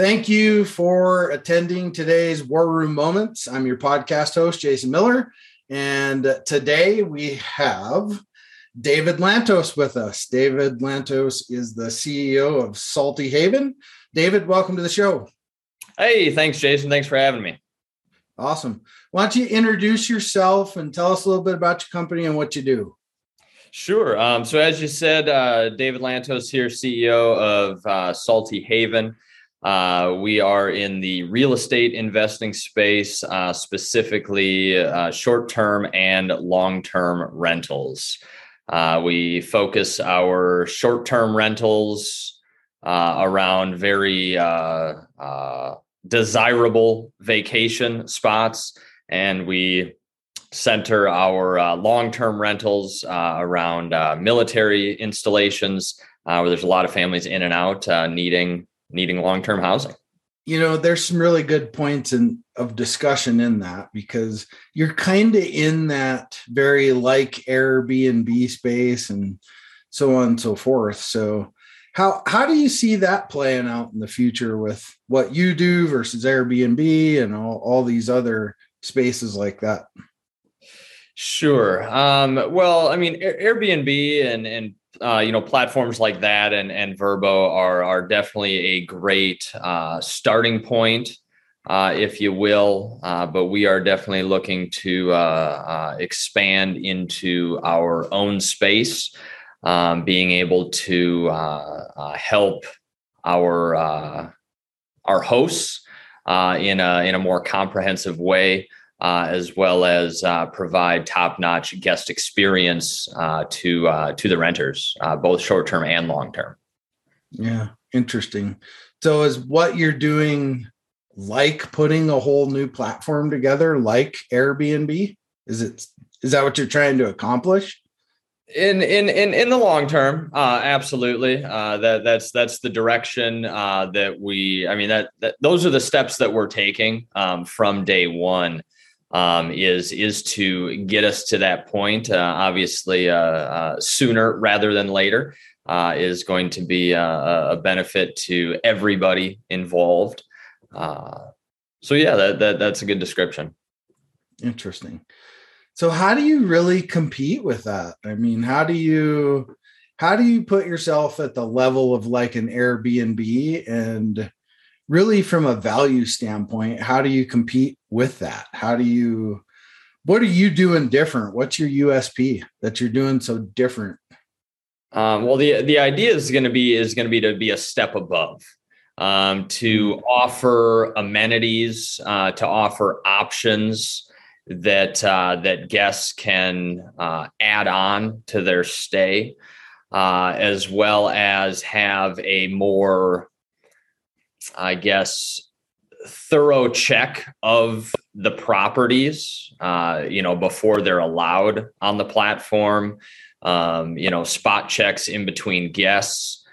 Thank you for attending today's War Room Moments. I'm your podcast host, Jason Miller. And today we have David Lantos with us. David Lantos is the CEO of Salty Haven. David, welcome to the show. Hey, thanks, Jason. Thanks for having me. Awesome. Why don't you introduce yourself and tell us a little bit about your company and what you do? Sure. Um, so, as you said, uh, David Lantos here, CEO of uh, Salty Haven. Uh, we are in the real estate investing space, uh, specifically uh, short term and long term rentals. Uh, we focus our short term rentals uh, around very uh, desirable vacation spots, and we center our long term rentals around military installations. where there's a lot of families in and out needing needing long-term housing. You know there's some really good points in of discussion in that because you're kind of in that very like airbnb space and so on and so forth. So how how do you see that playing out in the future with what you do versus airbnb and all, all these other spaces like that? Sure. Um, well, I mean, Airbnb and and uh, you know platforms like that and and Vrbo are are definitely a great uh, starting point, uh, if you will. Uh, but we are definitely looking to uh, uh, expand into our own space, um, being able to help our our hosts in a in a more comprehensive way uh, as well as uh, provide top-notch guest experience uh, to uh, to the renters, uh, both short-term and long-term. Yeah, interesting. So, is what you're doing like putting a whole new platform together, like Airbnb? Is it is that what you're trying to accomplish? in in in in the long term uh absolutely uh that that's that's the direction uh that we i mean that, that those are the steps that we're taking um from day one um, is is to get us to that point. Uh, obviously, uh, uh, sooner rather than later uh, is going to be a, a, benefit to everybody involved. Uh, so, yeah, that, that that's a good description. Interesting. So, how do you really compete with that? I mean, how do you how do you put yourself at the level of like an Airbnb and really from a value standpoint how do you compete with that? How do you what are you doing different? What's your usp that you're doing so different? Um, well the the idea is going to be is going to be to be a step above um, to mm-hmm. offer amenities uh, to offer options that uh, that guests can uh, add on to their stay uh, as well as have a more I guess, thorough check of the properties, uh, you know, before they're allowed on the platform. Um, you know, spot checks in between guests.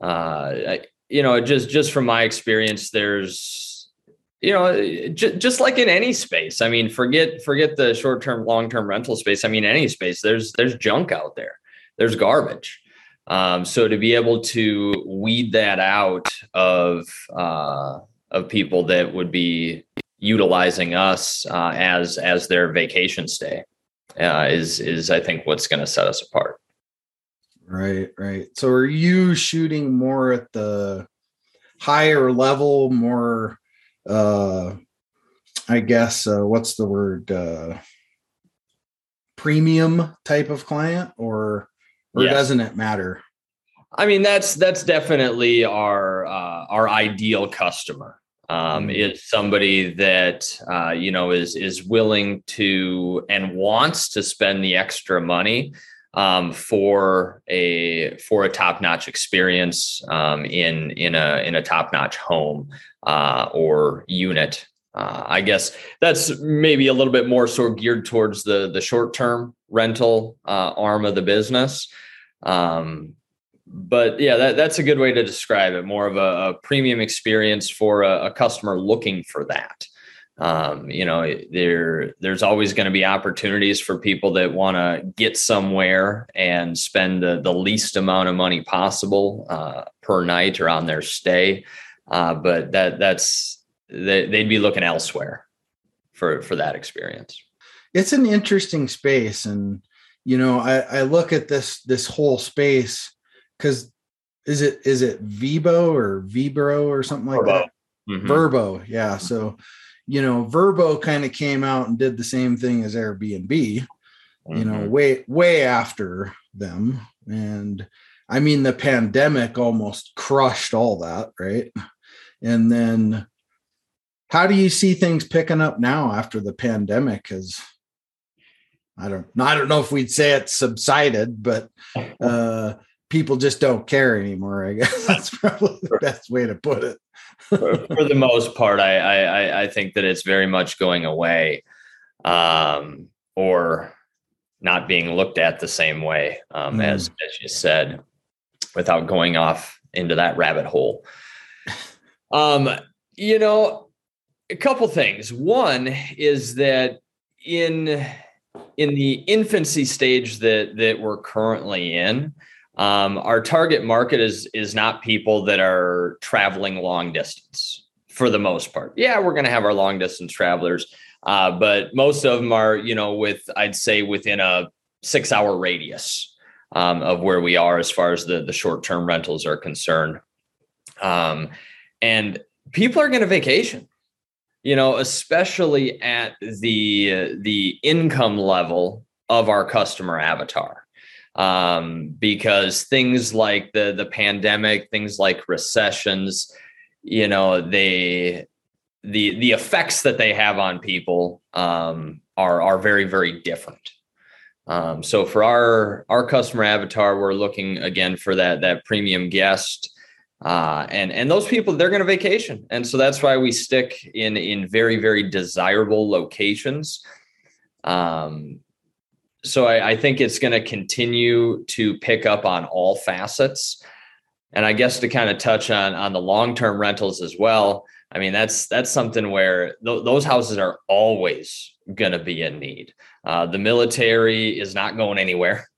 Uh, you know, just just from my experience, there's, you know, just like in any space. I mean, forget forget the short term, long term rental space. I mean, any space. There's there's junk out there. There's garbage. Um, so to be able to weed that out of uh, of people that would be utilizing us uh, as as their vacation stay uh, is is I think what's going to set us apart. Right, right. So are you shooting more at the higher level, more uh I guess uh what's the word uh premium type of client or or yes. doesn't it matter? I mean, that's that's definitely our uh, our ideal customer. Um, mm-hmm. Is somebody that uh, you know is is willing to and wants to spend the extra money um, for a for a top notch experience um, in in a in a top notch home uh, or unit. Uh, I guess that's maybe a little bit more sort of geared towards the the short term rental uh, arm of the business. Um, but yeah, that, that's a good way to describe it. More of a, a premium experience for a, a, customer looking for that. Um, you know, there there's always going to be opportunities for people that want to get somewhere and spend the, the least amount of money possible uh, per night or on their stay. Uh, but that that's they, they'd be looking elsewhere for for that experience. It's an interesting space, and you know, I, I look at this this whole space because is it is it Vibo or Vibro or something like Vrbo. that? Mm-hmm. Vrbo, yeah. So, you know, Vrbo kind of came out and did the same thing as Airbnb, mm-hmm. you know, mm-hmm. way way after them. And I mean, the pandemic almost crushed all that, right? And then, how do you see things picking up now after the pandemic? Because I don't, I don't know if we'd say it subsided, but uh, people just don't care anymore. I guess that's probably the best way to put it. for, for, the most part, I, I I think that it's very much going away, um, or not being looked at the same way um, mm. as as you said, without going off into that rabbit hole. Um, you know, a couple things. One is that in in the infancy stage that that we're currently in, um, our target market is is not people that are traveling long distance for the most part. Yeah, we're going to have our long distance travelers, uh, but most of them are, you know, with I'd say within a six hour radius um, of where we are as far as the the short term rentals are concerned. Um, and people are going to vacation, you know, especially at the the income level of our customer avatar um, because things like the the pandemic, things like recessions, you know, they the the effects that they have on people um, are are very very different. Um, so for our our customer avatar, we're looking again for that that premium guest. Uh, and and those people they're going to vacation and so that's why we stick in in very very desirable locations um, so I, I think it's going to continue to pick up on all facets. And I guess to kind of touch on on the long term rentals as well. I mean, that's that's something where th- those houses are always going to be in need. Uh, the military is not going anywhere.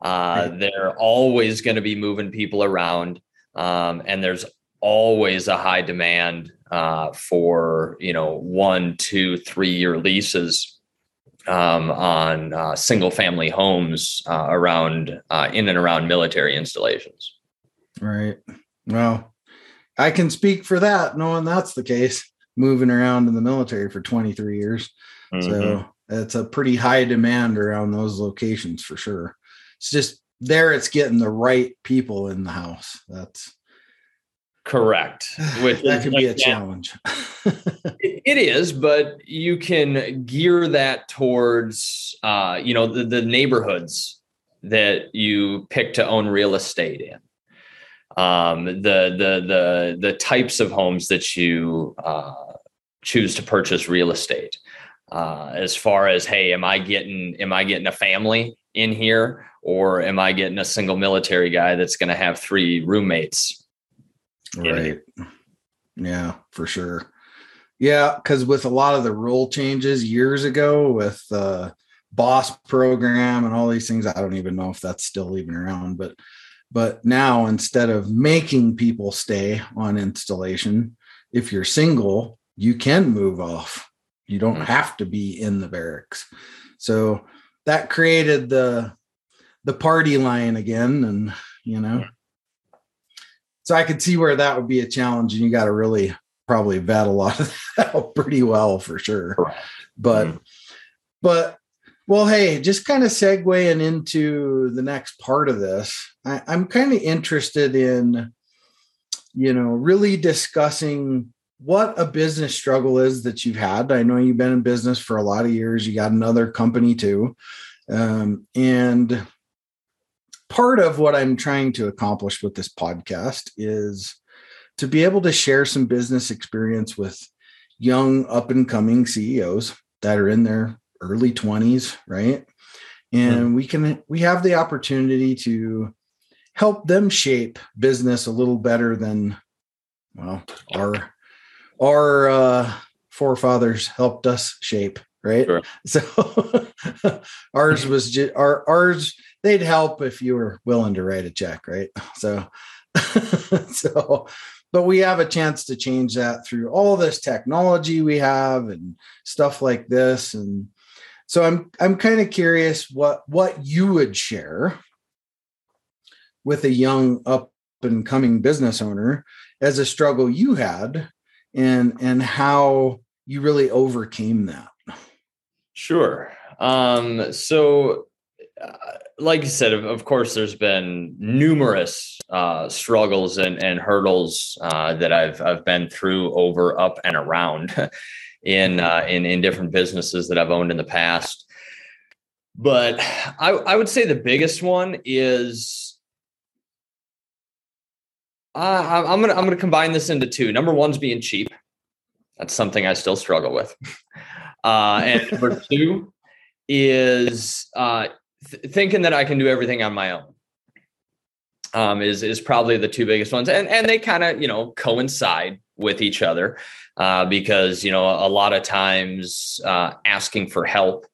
Uh, they're always going to be moving people around, um, and there's always a high demand uh, for you know one, two, three year leases um, on uh, single family homes uh, around uh, in and around military installations. Right. Well, I can speak for that, knowing that's the case. Moving around in the military for 23 years, mm-hmm. so it's a pretty high demand around those locations for sure. It's just there; it's getting the right people in the house. That's Correct. Which that could be a challenge. it, it is, but you can gear that towards uh, you know the, the neighborhoods that you pick to own real estate in. Um, the the the the types of homes that you uh, choose to purchase real estate. Uh, as far as hey, am I getting am I getting a family in here, or am I getting a single military guy that's going to have three roommates Right. Yeah, for sure. Yeah, because with a lot of the rule changes years ago with the boss program and all these things, I don't even know if that's still even around, but but now instead of making people stay on installation, if you're single, you can move off. You don't mm-hmm. have to be in the barracks. So that created the the party line again and you know so I could see where that would be a challenge, and you got to really probably vet a lot of that out pretty well for sure. But mm-hmm. but well, hey, just kind of segueing into the next part of this, I, I'm kind of interested in, you know, really discussing what a business struggle is that you've had. I know you've been in business for a lot of years. You got another company too. Um, and part of what I'm trying to accomplish with this podcast is to be able to share some business experience with young up and coming CEOs that are in their early 20s, right? And mm-hmm. we can we have the opportunity to help them shape business a little better than well our our uh, forefathers helped us shape right? Sure. so ours was just our ours they'd help if you were willing to write a check right? So so but we have a chance to change that through all this technology we have and stuff like this. And so i'm i'm kind of curious what what you would share with a young up and coming business owner as a struggle you had and and how you really overcame that. Sure. Um so uh, like you said, of, of, course, there's been numerous uh, struggles and, and hurdles uh, that I've I've been through over, up, and around in uh, in in different businesses that I've owned in the past. But I, I would say the biggest one is uh, I'm gonna I'm gonna combine this into two. Number one's being cheap. That's something I still struggle with. Uh, and number two is uh, th- thinking that I can do everything on my own. Um, is is probably the two biggest ones, and and they kind of you know coincide with each other uh, because you know a lot of times uh, asking for help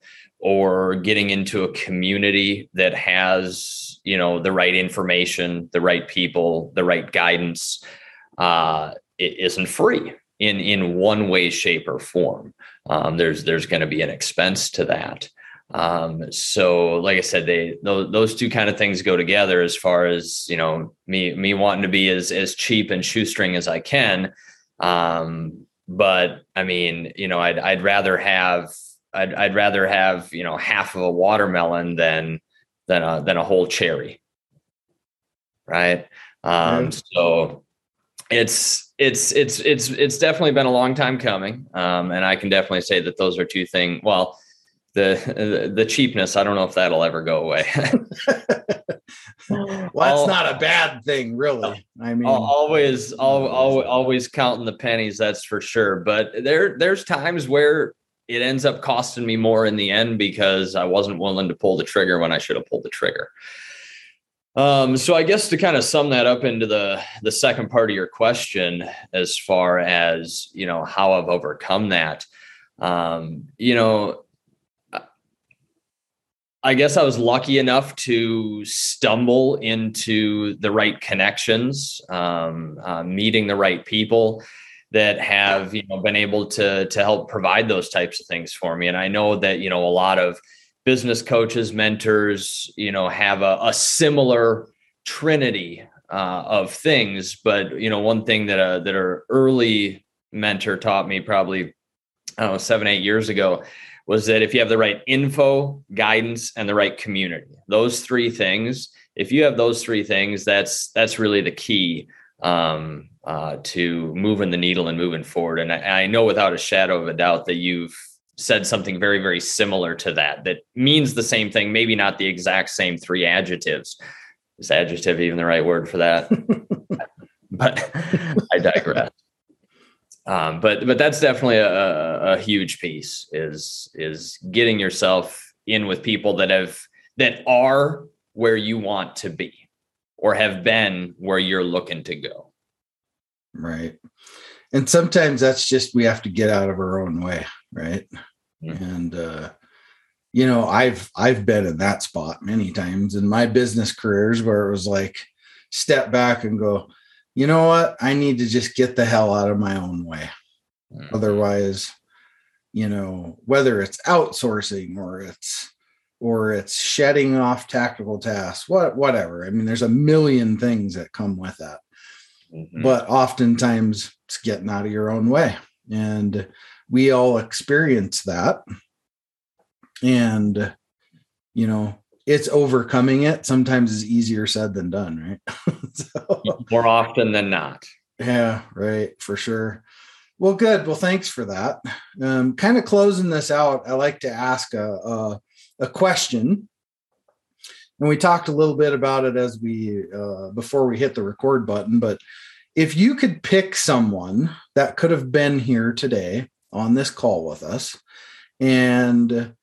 or getting into a community that has you know the right information the right people the right guidance uh, it isn't free in in one way shape or form. Um, there's there's going to be an expense to that. Um, so like i said they those, those two kind of things go together as far as you know me me wanting to be as as cheap and shoestring as i can. Um, but i mean you know i'd i'd rather have I'd, I'd rather have you know half of a watermelon than than a than a whole cherry. Right? Um mm. so it's it's it's it's it's definitely been a long time coming. Um and i can definitely say that those are two things well the the cheapness i don't know if that'll ever go away. Well that's not a bad thing really. I mean always always always counting the pennies that's for sure. But there there's times where it ends up costing me more in the end because I wasn't willing to pull the trigger when I should have pulled the trigger. Um, so I guess to kind of sum that up into the the second part of your question, as far as you know how I've overcome that, um, you know, I guess I was lucky enough to stumble into the right connections, um, uh, meeting the right people that have you know been able to to help provide those types of things for me. And i know that you know a lot of business coaches mentors you know have a, a similar trinity uh, of things. But you know one thing that a that our early mentor taught me probably i don't know seven eight years ago was that if you have the right info guidance and the right community those three things if you have those three things that's that's really the key um, uh, to moving the needle and moving forward. And I, I, know without a shadow of a doubt that you've said something very, very similar to that, that means the same thing, maybe not the exact same three adjectives. Is adjective even the right word for that? but I digress. Um, but but that's definitely a, a huge piece is is getting yourself in with people that have that are where you want to be or have been where you're looking to go. Right. And sometimes that's just we have to get out of our own way, right? Mm-hmm. And uh you know, I've I've been in that spot many times in my business careers where it was like step back and go, you know what? I need to just get the hell out of my own way. Mm-hmm. Otherwise, you know, whether it's outsourcing or it's or it's shedding off tactical tasks, what whatever. I mean, there's a million things that come with that. Mm-hmm. But oftentimes it's getting out of your own way. And we all experience that. And you know, it's overcoming it sometimes is easier said than done, right? so, More often than not. Yeah, right, for sure. Well, good. Well, thanks for that. Um, kind of closing this out, I like to ask a, a a question. and we talked a little bit about it as we uh, before we hit the record button. But if you could pick someone that could have been here today on this call with us, and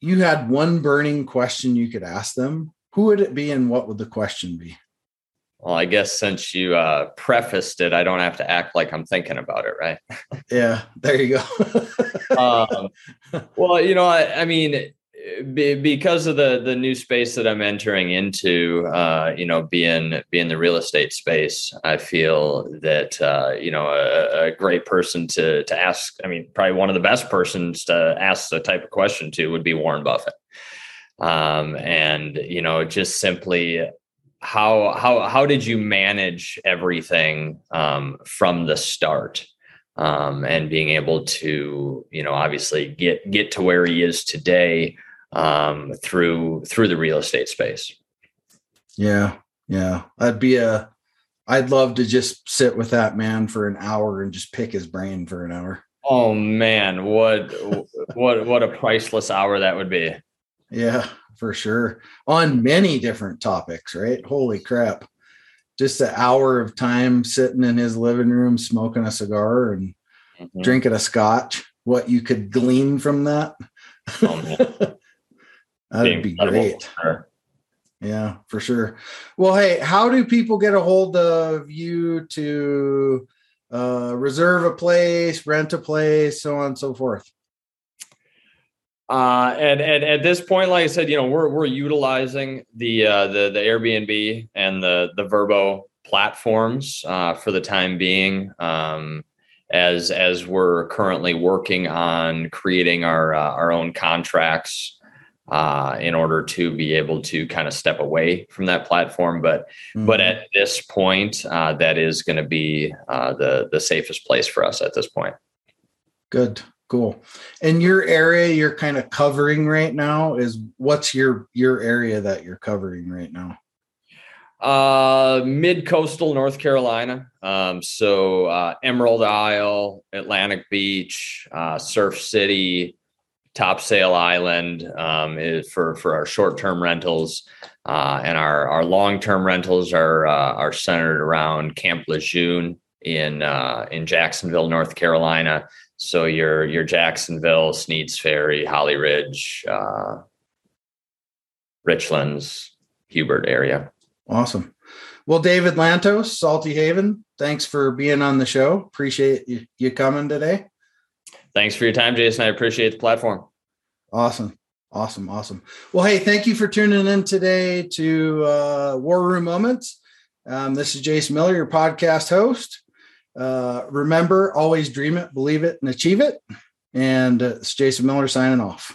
you had one burning question you could ask them, who would it be, and what would the question be? Well, I guess since you uh, prefaced it, I don't have to act like I'm thinking about it, right? yeah, there you go. um, well, you know, I, I mean, because of the the new space that I'm entering into, uh, you know, being being the real estate space, I feel that uh, you know a, a, great person to to ask. I mean, probably one of the best persons to ask the type of question to would be Warren Buffett. Um, and you know, just simply how how how did you manage everything um, from the start? Um, and being able to, you know, obviously get get to where he is today um, through through the real estate space. Yeah, yeah, I'd be a. I'd love to just sit with that man for an hour and just pick his brain for an hour. Oh man, what what what a priceless hour that would be. Yeah, for sure. On many different topics, right? Holy crap. Just an hour of time sitting in his living room smoking a cigar and mm-hmm. drinking a scotch. What you could glean from that. Oh, That'd be great. Sure. Yeah, for sure. Well, hey, how do people get a hold of you to uh, reserve a place, rent a place, so on and so forth? Uh, and, and at this point, like I said, you know, we're we're utilizing the uh, the the Airbnb and the the Vrbo platforms uh, for the time being. Um, as as we're currently working on creating our uh, our own contracts uh, in order to be able to kind of step away from that platform. But mm-hmm. but at this point, uh, that is going to be uh, the the safest place for us at this point. Good, cool. And your area you're kind of covering right now is what's your your area that you're covering right now? Uh, mid coastal North Carolina. Um, so uh, Emerald Isle, Atlantic Beach, uh, Surf City, Topsail Island um, is for for our short term rentals, uh, and our our long term rentals are uh, are centered around Camp Lejeune in uh, in Jacksonville, North Carolina. So your your Jacksonville, Sneads Ferry, Holly Ridge, uh, Richlands, Hubert area. Awesome. Well, David Lantos, Salty Haven, thanks for being on the show. Appreciate you, you coming today. Thanks for your time, Jason. I appreciate the platform. Awesome. Awesome. Awesome. Well, hey, thank you for tuning in today to uh, War Room Moments. Um, this is Jason Miller, your podcast host. Uh, remember, always dream it, believe it, and achieve it. And uh, it's Jason Miller signing off.